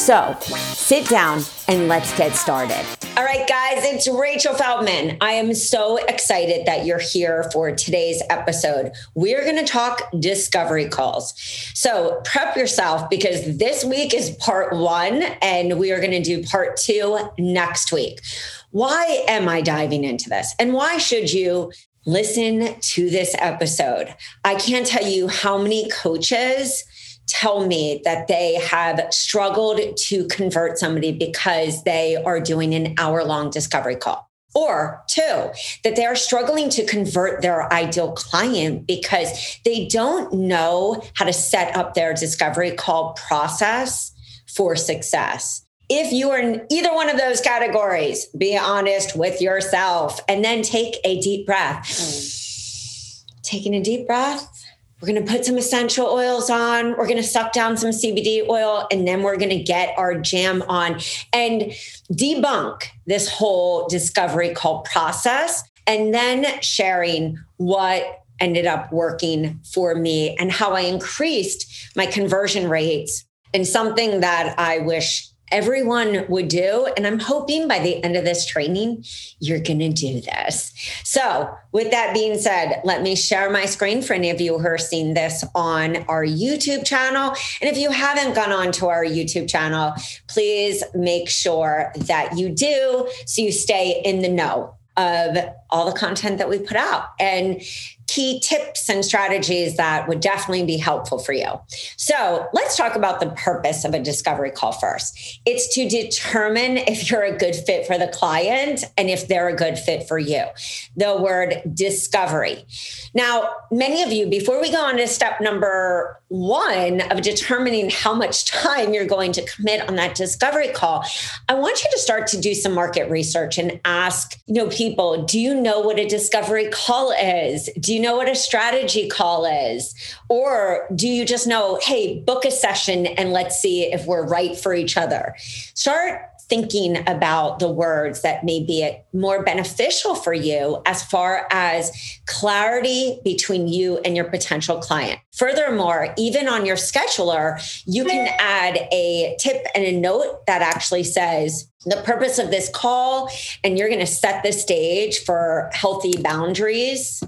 So sit down and let's get started. All right, guys, it's Rachel Feldman. I am so excited that you're here for today's episode. We're going to talk discovery calls. So prep yourself because this week is part one, and we are going to do part two next week. Why am I diving into this? And why should you listen to this episode. I can't tell you how many coaches tell me that they have struggled to convert somebody because they are doing an hour long discovery call. Or two, that they are struggling to convert their ideal client because they don't know how to set up their discovery call process for success if you are in either one of those categories, be honest with yourself and then take a deep breath. Mm. Taking a deep breath, we're going to put some essential oils on. We're going to suck down some CBD oil and then we're going to get our jam on and debunk this whole discovery call process and then sharing what ended up working for me and how I increased my conversion rates and something that I wish everyone would do. And I'm hoping by the end of this training, you're going to do this. So, with that being said, let me share my screen for any of you who are seeing this on our YouTube channel. And if you haven't gone on to our YouTube channel, please make sure that you do so you stay in the know of all the content that we put out. And key tips and strategies that would definitely be helpful for you. So, let's talk about the purpose of a discovery call first. It's to determine if you're a good fit for the client and if they're a good fit for you. The word discovery. Now, many of you, before we go on to step number one of determining how much time you're going to commit on that discovery call, I want you to start to do some market research and ask, you know, people, do you know what a discovery call is? Do you you know what a strategy call is? Or do you just know, hey, book a session and let's see if we're right for each other? Start thinking about the words that may be more beneficial for you as far as clarity between you and your potential client. Furthermore, even on your scheduler, you can add a tip and a note that actually says, the purpose of this call, and you're going to set the stage for healthy boundaries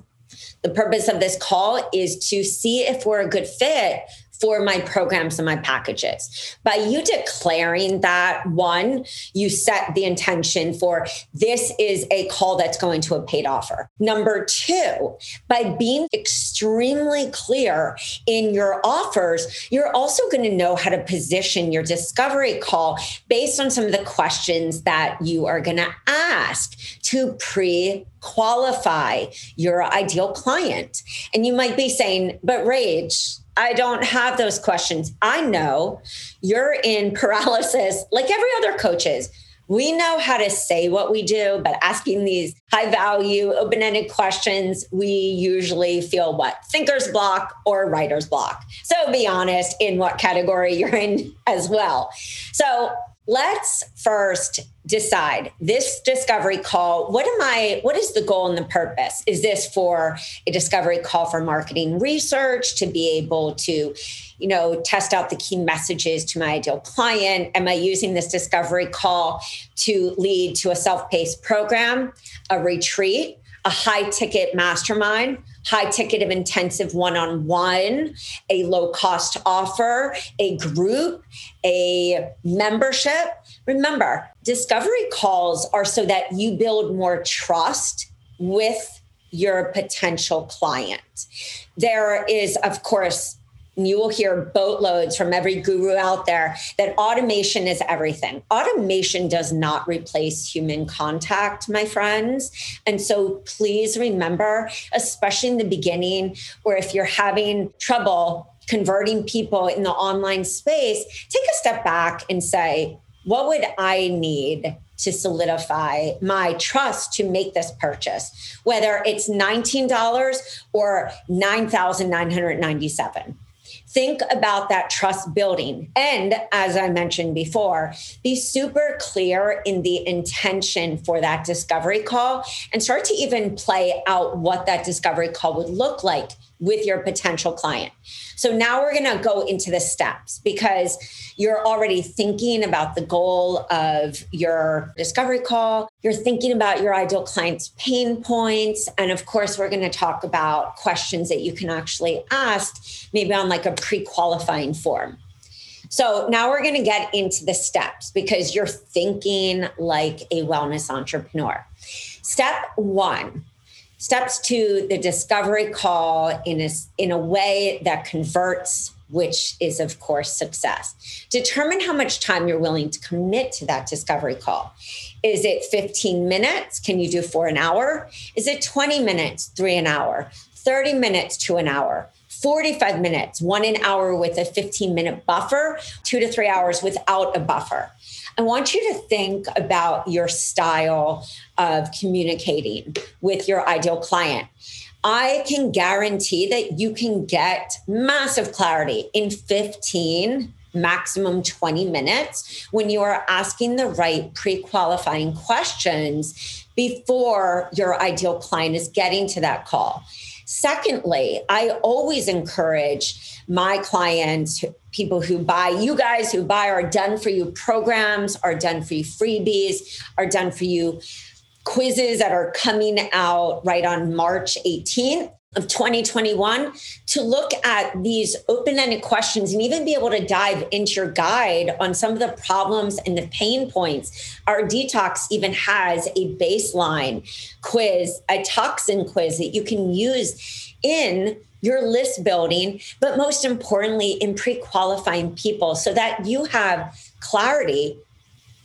the purpose of this call is to see if we're a good fit for my programs and my packages. By you declaring that, one, you set the intention for this is a call that's going to a paid offer. Number two, by being extremely clear in your offers, you're also going to know how to position your discovery call based on some of the questions that you are going to ask to pre qualify your ideal client. And you might be saying, but Rage, I don't have those questions. I know you're in paralysis like every other coach is. We know how to say what we do, but asking these high value, open ended questions, we usually feel what? Thinker's block or writer's block. So be honest in what category you're in as well. So let's first decide this discovery call. What am i what is the goal and the purpose? Is this for a discovery call for marketing research to be able to you know test out the key messages to my ideal client? Am i using this discovery call to lead to a self-paced program a retreat a high ticket mastermind high ticket of intensive one on one, a low cost offer, a group, a membership. Remember, discovery calls are so that you build more trust with your potential client. There is, of course, you will hear boatloads from every guru out there that automation is everything. Automation does not replace human contact, my friends. And so please remember, especially in the beginning, or if you're having trouble converting people in the online space, take a step back and say, what would I need to solidify my trust to make this purchase, whether it's $19 or 9,997. Think about that trust building. And as I mentioned before, be super clear in the intention for that discovery call and start to even play out what that discovery call would look like with your potential client. So now we're going to go into the steps because you're already thinking about the goal of your discovery call. You're thinking about your ideal client's pain points. And of course, we're going to talk about questions that you can actually ask, maybe on like a pre qualifying form. So now we're going to get into the steps because you're thinking like a wellness entrepreneur. Step one steps to the discovery call in a, in a way that converts which is of course success. Determine how much time you're willing to commit to that discovery call. Is it 15 minutes? Can you do for an hour? Is it 20 minutes? Three an hour. 30 minutes to an hour. 45 minutes. One an hour with a 15 minute buffer. Two to three hours without a buffer. I want you to think about your style of communicating with your ideal client. I can guarantee that you can get massive clarity in 15 maximum 20 minutes when you are asking the right pre qualifying questions before your ideal client is getting to that call. Secondly, I always encourage my clients, people who buy, you guys who buy our done for you programs, our done for you freebies, our done for you quizzes that are coming out right on March 18th of 2021 to look at these open-ended questions and even be able to dive into your guide on some of the problems and the pain points. Our detox even has a baseline quiz, a toxin quiz that you can use in your list building, but most importantly in pre-qualifying people so that you have clarity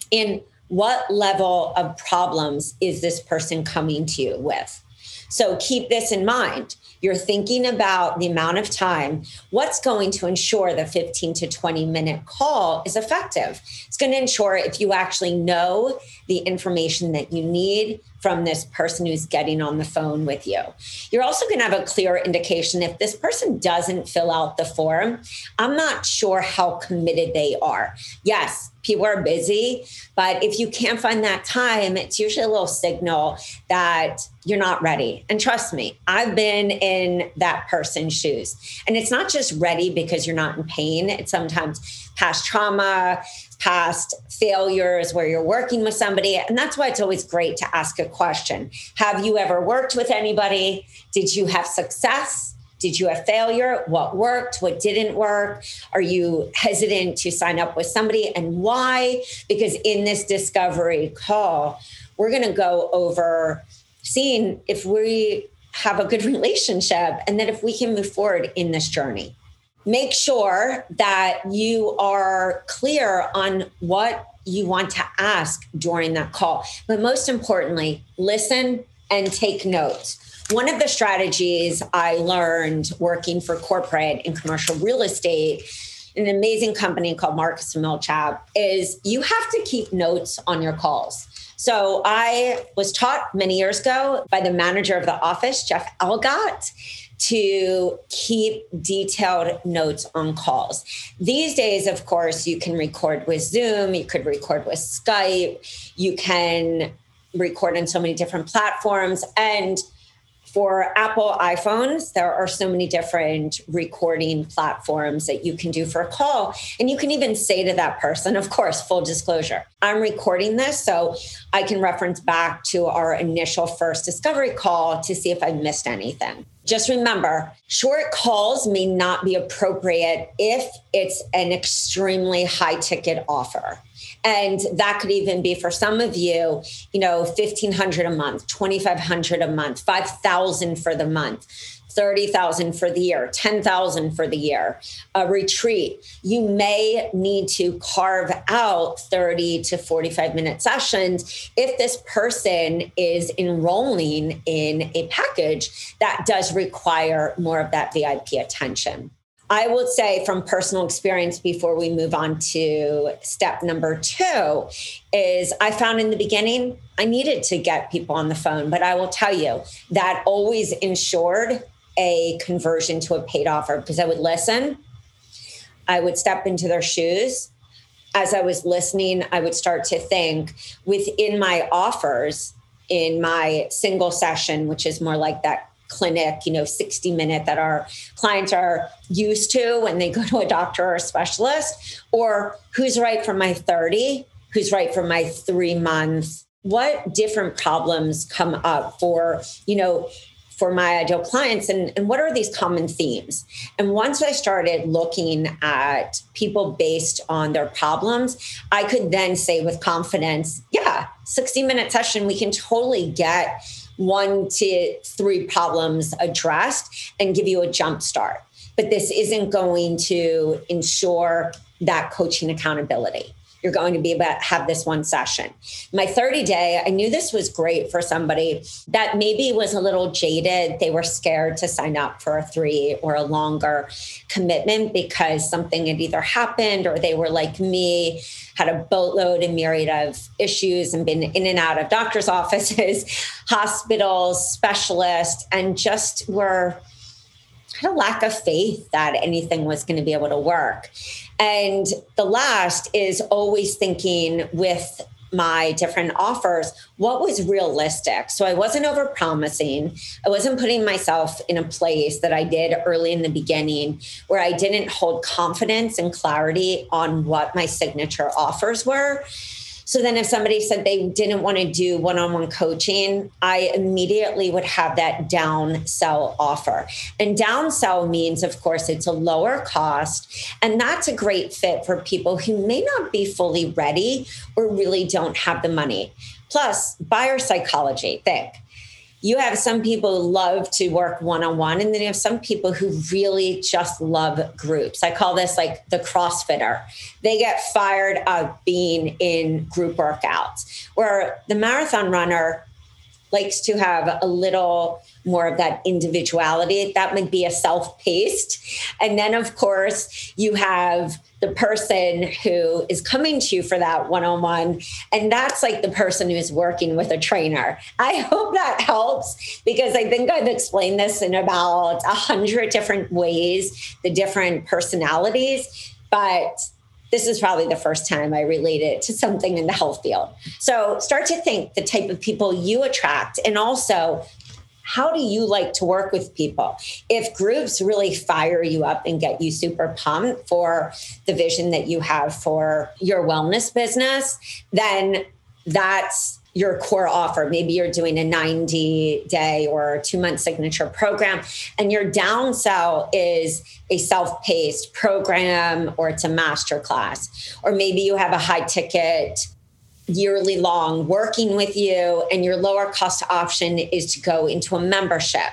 in what level of problems is this person coming to you with. So keep this in mind. You're thinking about the amount of time, what's going to ensure the 15 to 20 minute call is effective. It's going to ensure if you actually know the information that you need from this person who's getting on the phone with you. You're also going to have a clear indication if this person doesn't fill out the form, I'm not sure how committed they are. Yes, people are busy, but if you can't find that time, it's usually a little signal that you're not ready. And trust me, I've been in that person's shoes. And it's not just ready because you're not in pain, it's sometimes past trauma, past failures where you're working with somebody. And that's why it's always great to ask a question Have you ever worked with anybody? Did you have success? Did you have failure? What worked? What didn't work? Are you hesitant to sign up with somebody and why? Because in this discovery call, we're going to go over seeing if we have a good relationship and that if we can move forward in this journey make sure that you are clear on what you want to ask during that call. But most importantly, listen and take notes. One of the strategies I learned working for corporate and commercial real estate, an amazing company called Marcus and Millichap, is you have to keep notes on your calls. So I was taught many years ago by the manager of the office, Jeff Algott to keep detailed notes on calls. These days, of course, you can record with Zoom, you could record with Skype, you can record on so many different platforms. And for Apple iPhones, there are so many different recording platforms that you can do for a call. And you can even say to that person, of course, full disclosure, I'm recording this so I can reference back to our initial first discovery call to see if I missed anything. Just remember, short calls may not be appropriate if it's an extremely high ticket offer. And that could even be for some of you, you know, 1500 a month, 2500 a month, 5000 for the month. 30,000 for the year, 10,000 for the year, a retreat, you may need to carve out 30 to 45 minute sessions if this person is enrolling in a package that does require more of that VIP attention. I will say from personal experience before we move on to step number two is I found in the beginning I needed to get people on the phone, but I will tell you that always ensured a conversion to a paid offer because I would listen, I would step into their shoes. As I was listening, I would start to think within my offers in my single session, which is more like that clinic, you know, 60 minute that our clients are used to when they go to a doctor or a specialist, or who's right for my 30, who's right for my three months. What different problems come up for, you know, for my ideal clients and, and what are these common themes and once i started looking at people based on their problems i could then say with confidence yeah 60 minute session we can totally get one to three problems addressed and give you a jump start. But this isn't going to ensure that coaching accountability. You're going to be able to have this one session. My 30 day, I knew this was great for somebody that maybe was a little jaded. They were scared to sign up for a three or a longer commitment because something had either happened or they were like me had a boatload and myriad of issues and been in and out of doctors' offices, hospitals, specialists, and just were had a lack of faith that anything was going to be able to work. And the last is always thinking with my different offers what was realistic? So i wasn't over promising i wasn't putting myself in a place that i did early in the beginning where i didn't hold confidence and clarity on what my signature offers were so then if somebody said they didn't want to do one-on-one coaching, I immediately would have that down sell offer. And down sell means of course it's a lower cost and that's a great fit for people who may not be fully ready or really don't have the money. Plus, buyer psychology, think you have some people who love to work one on one, and then you have some people who really just love groups. I call this like the CrossFitter. They get fired of being in group workouts, where the marathon runner likes to have a little more of that individuality. That might be a self paced. And then, of course, you have the person who is coming to you for that one on one. And that's like the person who's working with a trainer. I hope that helps because I think I've explained this in about a hundred different ways, the different personalities. But this is probably the first time I relate it to something in the health field. So start to think the type of people you attract and also how do you like to work with people? If groups really fire you up and get you super pumped for the vision that you have for your wellness business, then that's your core offer. Maybe you're doing a 90 day or two month signature program, and your downsell is a self paced program or it's a master class. Or maybe you have a high ticket yearly long working with you, and your lower cost option is to go into a membership.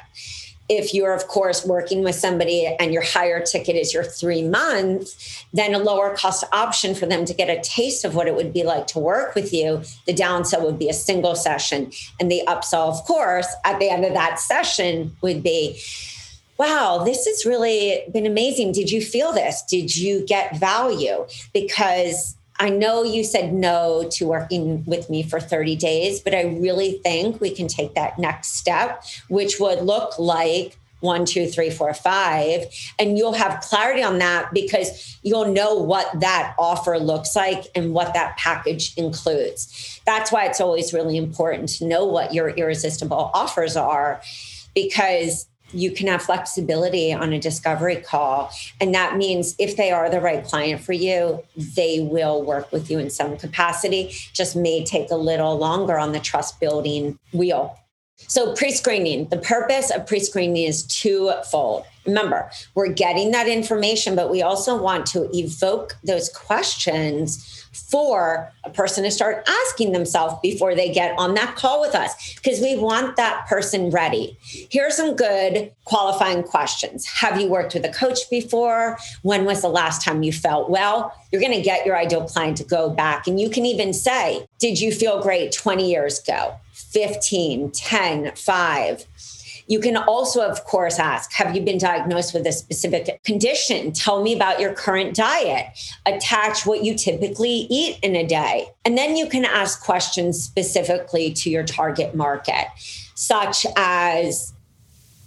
If you're, of course, working with somebody and your higher ticket is your three months, then a lower cost option for them to get a taste of what it would be like to work with you. The downsell would be a single session. And the upsell, of course, at the end of that session would be, wow, this has really been amazing. Did you feel this? Did you get value? Because I know you said no to working with me for 30 days, but I really think we can take that next step, which would look like one, two, three, four, five. And you'll have clarity on that because you'll know what that offer looks like and what that package includes. That's why it's always really important to know what your irresistible offers are because you can have flexibility on a discovery call. And that means if they are the right client for you, they will work with you in some capacity, just may take a little longer on the trust building wheel. So, pre screening, the purpose of pre screening is twofold. Remember, we're getting that information, but we also want to evoke those questions for a person to start asking themselves before they get on that call with us because we want that person ready. Here are some good qualifying questions. Have you worked with a coach before? When was the last time you felt well? You're going to get your ideal client to go back and you can even say, Did you feel great 20 years ago? 15, 10, 5. You can also, of course, ask Have you been diagnosed with a specific condition? Tell me about your current diet. Attach what you typically eat in a day. And then you can ask questions specifically to your target market, such as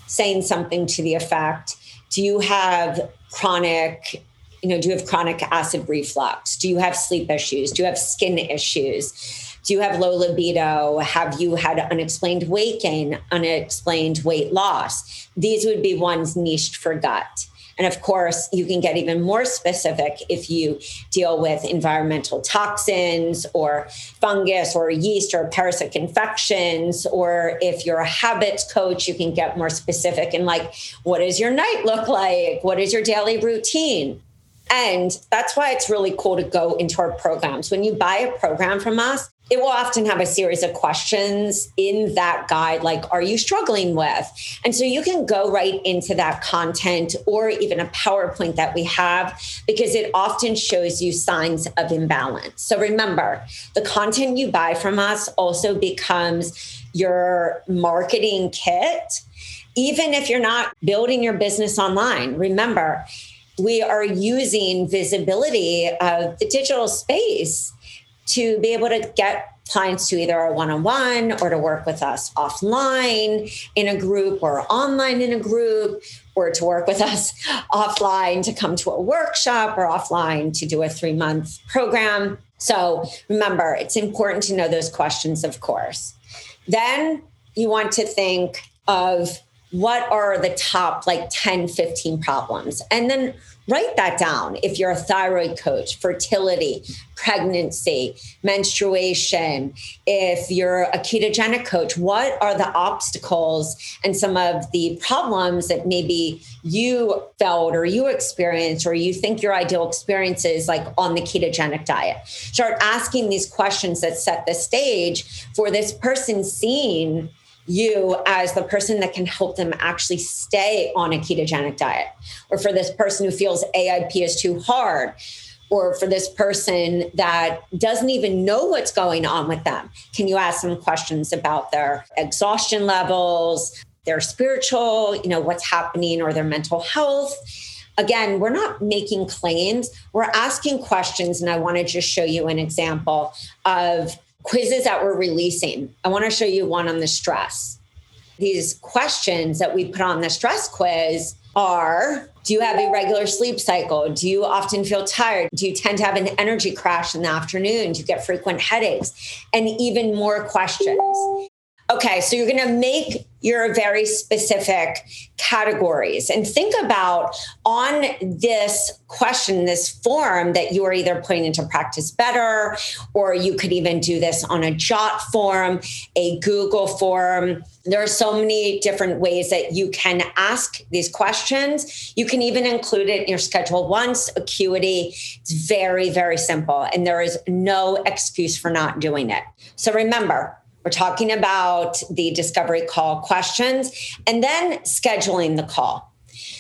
saying something to the effect Do you have chronic you know, do you have chronic acid reflux? Do you have sleep issues? Do you have skin issues? Do you have low libido? Have you had unexplained weight gain, unexplained weight loss? These would be ones niched for gut. And of course, you can get even more specific if you deal with environmental toxins or fungus or yeast or parasitic infections. Or if you're a habits coach, you can get more specific and like, what does your night look like? What is your daily routine? And that's why it's really cool to go into our programs. When you buy a program from us, it will often have a series of questions in that guide, like, are you struggling with? And so you can go right into that content or even a PowerPoint that we have because it often shows you signs of imbalance. So remember, the content you buy from us also becomes your marketing kit. Even if you're not building your business online, remember, we are using visibility of the digital space to be able to get clients to either a one-on-one or to work with us offline in a group or online in a group or to work with us offline to come to a workshop or offline to do a three month program. So remember, it's important to know those questions, of course. Then you want to think of what are the top like 10, 15 problems? And then write that down. If you're a thyroid coach, fertility, pregnancy, menstruation, if you're a ketogenic coach, what are the obstacles and some of the problems that maybe you felt or you experienced or you think your ideal experience is like on the ketogenic diet? Start asking these questions that set the stage for this person seeing you as the person that can help them actually stay on a ketogenic diet, or for this person who feels AIP is too hard, or for this person that doesn't even know what's going on with them. Can you ask them questions about their exhaustion levels, their spiritual, you know, what's happening, or their mental health? Again, we're not making claims, we're asking questions. And I want to just show you an example of quizzes that we're releasing. I want to show you one on the stress. These questions that we put on the stress quiz are Do you have a regular sleep cycle? Do you often feel tired? Do you tend to have an energy crash in the afternoon? Do you get frequent headaches? And even more questions. Okay, so you're going to make your very specific categories and think about on this question, this form that you are either putting into practice better, or you could even do this on a Jot form, a Google form. There are so many different ways that you can ask these questions. You can even include it in your ScheduleOnce, acuity. It's very, very simple, and there is no excuse for not doing it. So remember, we're talking about the discovery call questions and then scheduling the call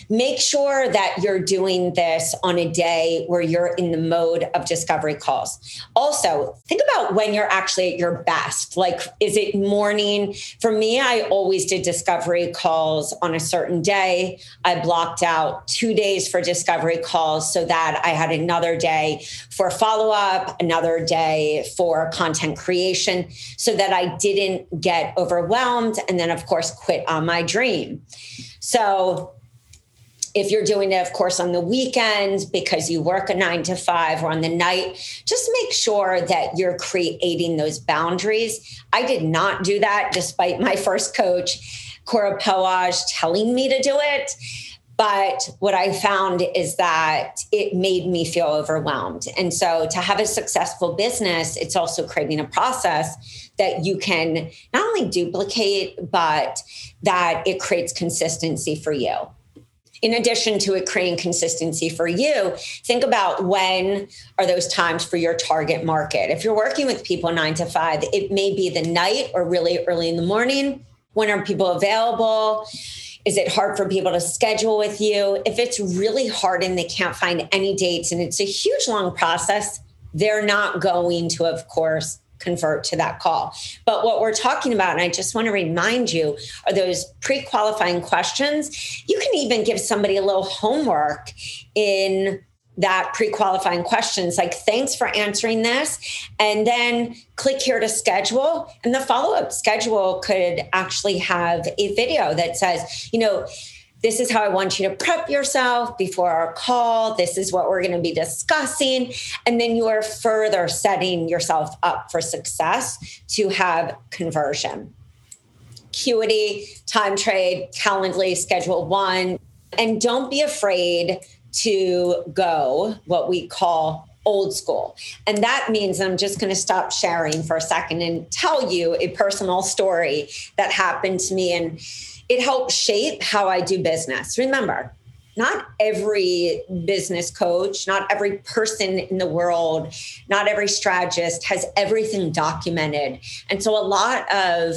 make sure that you're doing this on a day where you're in the mode of discovery calls. Also, think about when you're actually at your best. Like, is it morning? For me, I always did discovery calls on a certain day. I blocked out two days for discovery calls so that I had another day for follow up, another day for content creation, so that I didn't get overwhelmed and then, of course, quit on my dream. So, if you're doing it, of course, on the weekends because you work a nine to five or on the night, just make sure that you're creating those boundaries. I did not do that despite my first coach, Cora Pelage, telling me to do it. But what I found is that it made me feel overwhelmed. And so to have a successful business, it's also creating a process that you can not only duplicate, but that it creates consistency for you. In addition to it creating consistency for you, think about when are those times for your target market. If you're working with people nine to five, it may be the night or really early in the morning. When are people available? Is it hard for people to schedule with you? If it's really hard and they can't find any dates and it's a huge long process, they're not going to, of course, convert to that call. But what we're talking about, and I just want to remind you, are those pre qualifying questions. You can even give somebody a little homework in that pre qualifying questions like, thanks for answering this. And then click here to schedule. And the follow up schedule could actually have a video that says, you know, this is how I want you to prep yourself before our call. This is what we're going to be discussing. And then you are further setting yourself up for success to have conversion. Acuity, TimeTrade, Calendly, schedule one. And don't be afraid to go what we call old school. And that means I'm just going to stop sharing for a second and tell you a personal story that happened to me. And it helps shape how I do business. Remember, not every business coach, not every person in the world, not every strategist has everything documented. And so a lot of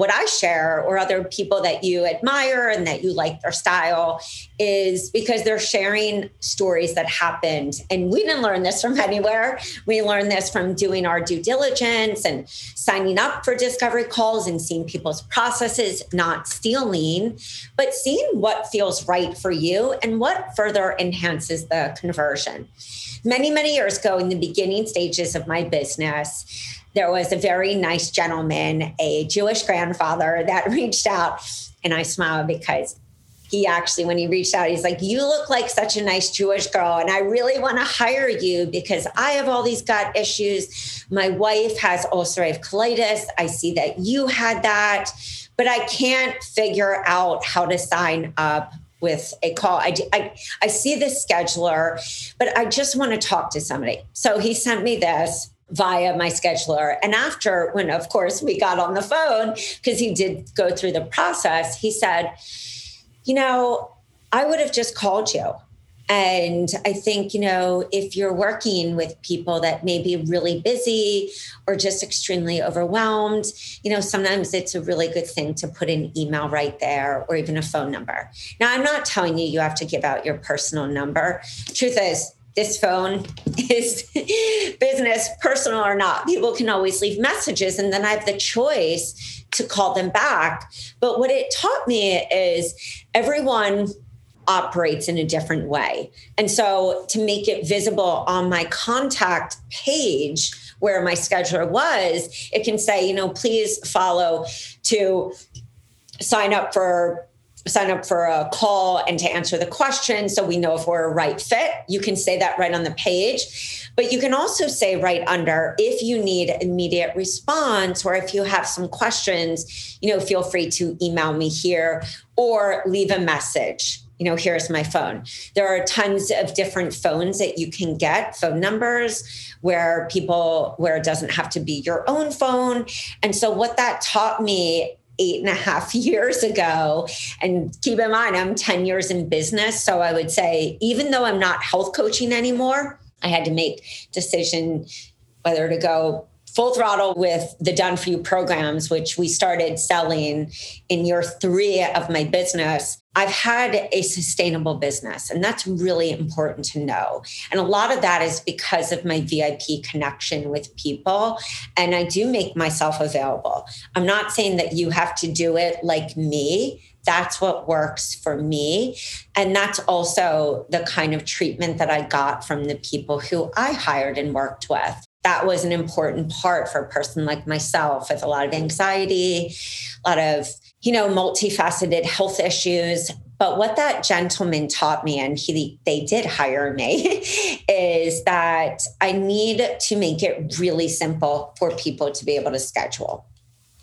what I share or other people that you admire and that you like their style is because they're sharing stories that happened. And we didn't learn this from anywhere. We learned this from doing our due diligence and signing up for discovery calls and seeing people's processes, not stealing, but seeing what feels right for you and what further enhances the conversion. Many, many years ago, in the beginning stages of my business, there was a very nice gentleman, a Jewish grandfather, that reached out. And I smiled because he actually, when he reached out, he's like, You look like such a nice Jewish girl. And I really want to hire you because I have all these gut issues. My wife has ulcerative colitis. I see that you had that, but I can't figure out how to sign up with a call. I, I, I see the scheduler, but I just want to talk to somebody. So he sent me this via my scheduler. And after, when of course we got on the phone, because he did go through the process, he said, You know, I would have just called you. And I think, you know, if you're working with people that may be really busy or just extremely overwhelmed, you know, sometimes it's a really good thing to put an email right there or even a phone number. Now, I'm not telling you you have to give out your personal number. Truth is, this phone is business, personal or not. People can always leave messages, and then I have the choice to call them back. But what it taught me is everyone operates in a different way. And so to make it visible on my contact page, where my scheduler was, it can say, you know, please follow to sign up for sign up for a call and to answer the question so we know if we're a right fit. You can say that right on the page. But you can also say right under if you need immediate response or if you have some questions, you know, feel free to email me here or leave a message. You know, here's my phone. There are tons of different phones that you can get, phone numbers where people, where it doesn't have to be your own phone. And so, what that taught me eight and a half years ago. And keep in mind, I'm 10 years in business. So I would say, even though I'm not health coaching anymore, I had to make decision whether to go full throttle with the done for you programs which we started selling in year 3 of my business I've had a sustainable business, and that's really important to know. And a lot of that is because of my VIP connection with people. And I do make myself available. I'm not saying that you have to do it like me. That's what works for me. And that's also the kind of treatment that I got from the people who I hired and worked with that was an important part for a person like myself with a lot of anxiety, a lot of you know, multifaceted health issues. But what that gentleman taught me, and he they did hire me, is that I need to make it really simple for people to be able to schedule.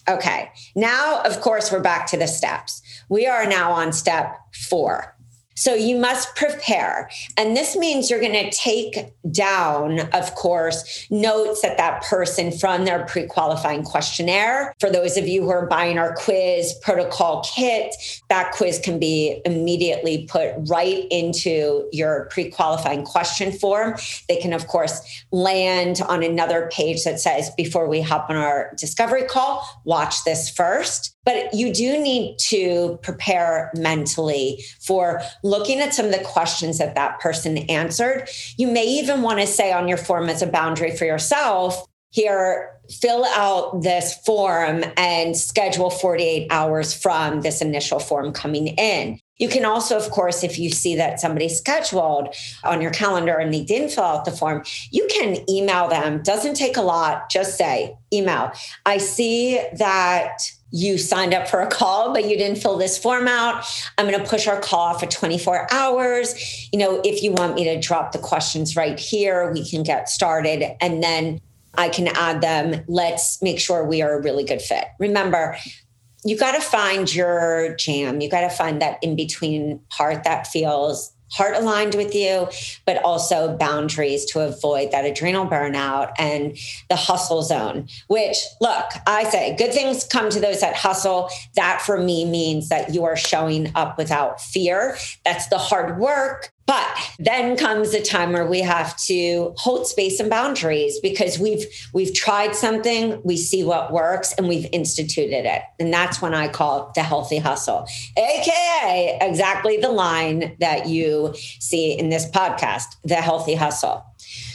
Okay, now of course we're back to the steps. We are now on step four. So you must prepare. And this means you're going to take down, of course, notes that that person from their pre qualifying questionnaire. For those of you who are buying our quiz protocol kit, that quiz can be immediately put right into your pre qualifying question form. They can, of course, land on another page that says, before we hop on our discovery call, watch this first. But you do need to prepare mentally for looking at some of the questions that that person answered. You may even want to say on your form as a boundary for yourself here, fill out this form and schedule 48 hours from this initial form coming in. You can also, of course, if you see that somebody scheduled on your calendar and they didn't fill out the form, you can email them. Doesn't take a lot. Just say, email. I see that you signed up for a call, but you didn't fill this form out. I'm going to push our call for 24 hours. You know, if you want me to drop the questions right here, we can get started and then I can add them. Let's make sure we are a really good fit. Remember, you got to find your jam. You got to find that in between part that feels heart aligned with you, but also boundaries to avoid that adrenal burnout and the hustle zone. Which, look, I say good things come to those that hustle. That for me means that you are showing up without fear. That's the hard work. But then comes a time where we have to hold space and boundaries because we've we've tried something, we see what works, and we've instituted it. And that's when I call it the healthy hustle, aka exactly the line that you see in this podcast, the healthy hustle.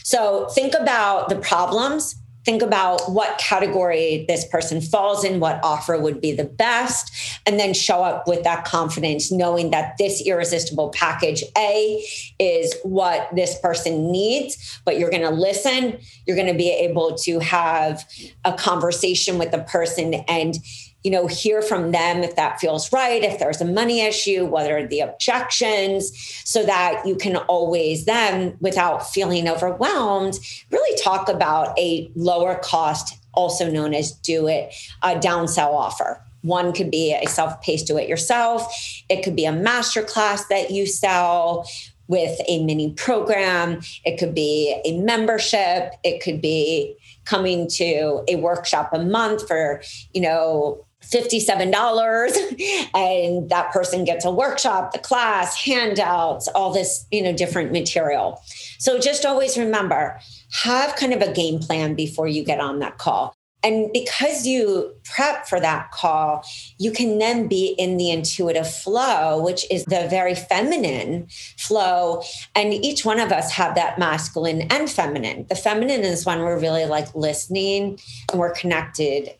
So think about the problems think about what category this person falls in, what offer would be the best, and then show up with that confidence, knowing that this irresistible package A is what this person needs, but you're going to listen, you're going to be able to have a conversation with the person and you know, hear from them if that feels right, if there's a money issue, what are the objections, so that you can always then, without feeling overwhelmed, really talk about a lower cost, also known as do it, a downsell offer. One could be a self-paced do it yourself. It could be a masterclass that you sell with a mini program. It could be a membership. It could be coming to a workshop a month for, you know, $57 and that person gets a workshop the class handouts all this you know different material. So just always remember have kind of a game plan before you get on that call. And because you prep for that call you can then be in the intuitive flow which is the very feminine flow. And each one of us have that masculine and feminine. The feminine is when we're really like listening and we're connected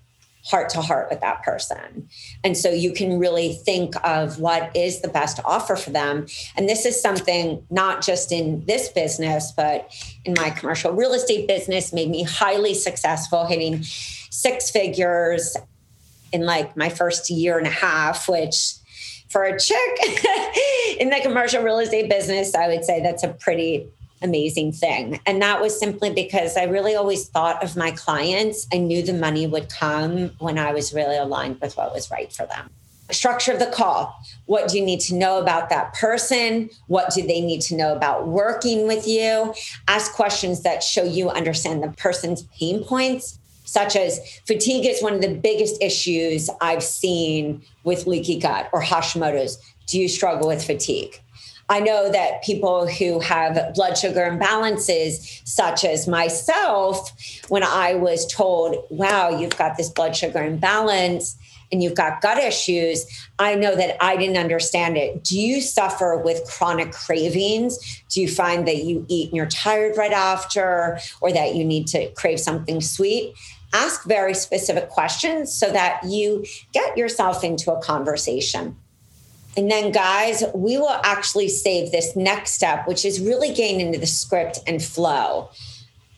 heart to heart with that person. And so you can really think of what is the best offer for them. And this is something not just in this business, but in my commercial real estate business made me highly successful, hitting six figures in like my first year and a half, which for a chick in the commercial real estate business, I would say that's a pretty amazing thing. And that was simply because I really always thought of my clients. I knew the money would come when I was really aligned with what was right for them. Structure of the call. What do you need to know about that person? What do they need to know about working with you? Ask questions that show you understand the person's pain points, such as fatigue is one of the biggest issues I've seen with leaky gut or Hashimoto's. Do you struggle with fatigue? I know that people who have blood sugar imbalances, such as myself, when I was told, wow, you've got this blood sugar imbalance and you've got gut issues, I know that I didn't understand it. Do you suffer with chronic cravings? Do you find that you eat and you're tired right after, or that you need to crave something sweet? Ask very specific questions so that you get yourself into a conversation. And then, guys, we will actually save this next step, which is really getting into the script and flow,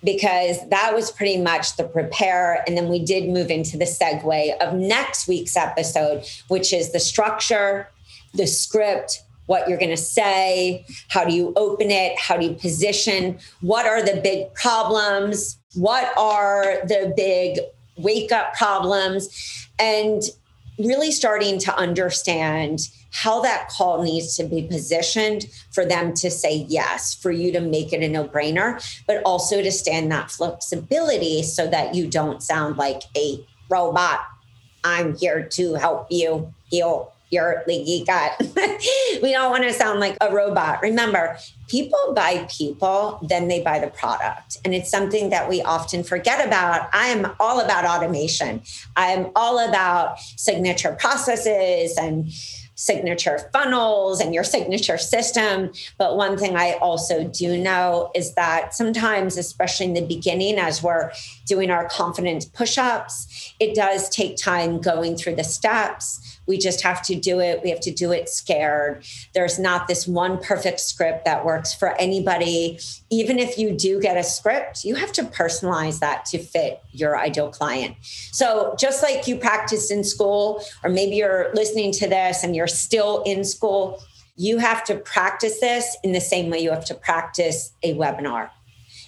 because that was pretty much the prepare. And then we did move into the segue of next week's episode, which is the structure, the script, what you're going to say, how do you open it, how do you position, what are the big problems, what are the big wake up problems. And really starting to understand how that call needs to be positioned for them to say yes, for you to make it a no brainer, but also to stand that flexibility so that you don't sound like a robot. I'm here to help you heal your leaky gut. we don't want to sound like a robot. Remember, people buy people, then they buy the product. And it's something that we often forget about. I am all about automation, I'm all about signature processes and signature funnels and your signature system. But one thing I also do know is that sometimes, especially in the beginning, as we're doing our confidence push ups, it does take time going through the steps we just have to do it. We have to do it scared. There's not this one perfect script that works for anybody. Even if you do get a script, you have to personalize that to fit your ideal client. So, just like you practice in school, or maybe you're listening to this and you're still in school, you have to practice this in the same way you have to practice a webinar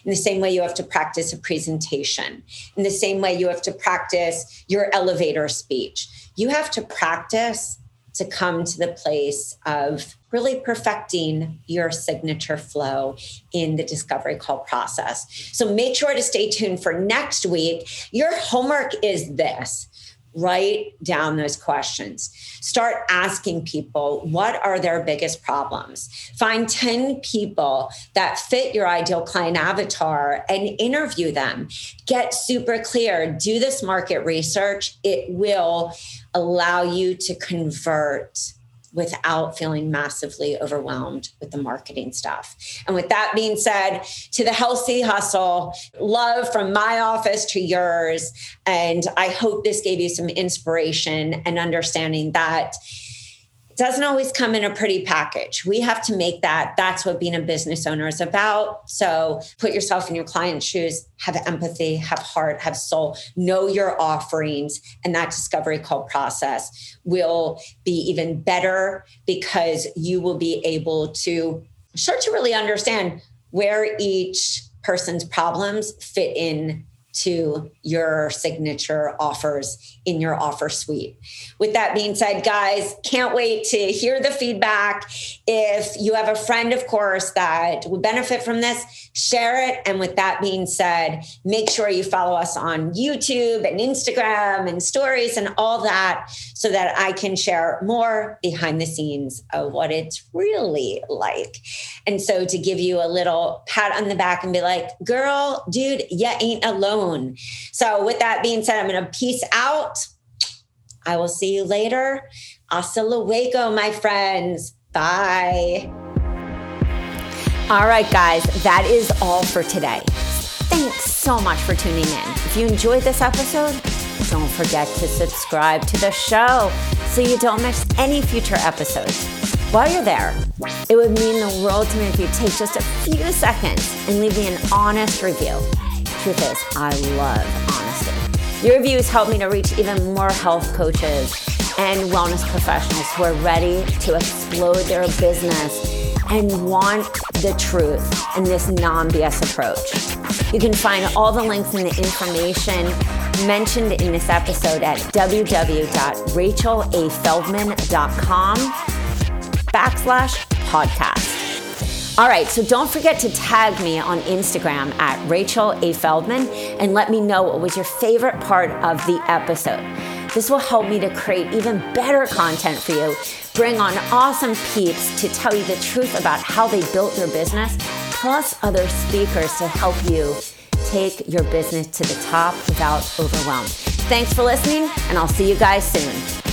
in the same way you have to practice a presentation, in the same way you have to practice your elevator speech you have to practice to come to the place of really perfecting your signature flow in the discovery call process. So make sure to stay tuned for next week. Your homework is this write down those questions. Start asking people what are their biggest problems. Find 10 people that fit your ideal client avatar and interview them. Get super clear, do this market research. It will allow you to convert without feeling massively overwhelmed with the marketing stuff. And with that being said, to the healthy hustle, love from my office to yours. And I hope this gave you some inspiration and understanding that doesn't always come in a pretty package. We have to make that. That's what being a business owner is about. So put yourself in your client's shoes, have empathy, have heart, have soul, know your offerings. And that discovery call process will be even better because you will be able to start to really understand where each person's problems fit in to your signature offers in your offer suite. With that being said, guys, can't wait to hear the feedback. If you have a friend, of course, that would benefit from this, share it. And with that being said, make sure you follow us on YouTube and Instagram and stories and all that so that I can share more behind the scenes of what it's really like. And so to give you a little pat on the back and be like, girl, dude, you ain't alone. So with that being said, I'm going to peace out. I will see you later. Hasta luego, my friends. Bye. All right, guys, that is all for today. Thanks so much for tuning in. If you enjoyed this episode, don't forget to subscribe to the show so you don't miss any future episodes. While you're there, it would mean the world to me if you take just a few seconds and leave me an honest review. Truth is, I love honesty. Your reviews help me to reach even more health coaches and wellness professionals who are ready to explode their business and want the truth in this non BS approach. You can find all the links and the information mentioned in this episode at www.rachelafeldman.com backslash podcast. All right, so don't forget to tag me on Instagram at Rachel A. Feldman and let me know what was your favorite part of the episode. This will help me to create even better content for you, bring on awesome peeps to tell you the truth about how they built their business, plus other speakers to help you take your business to the top without overwhelm. Thanks for listening, and I'll see you guys soon.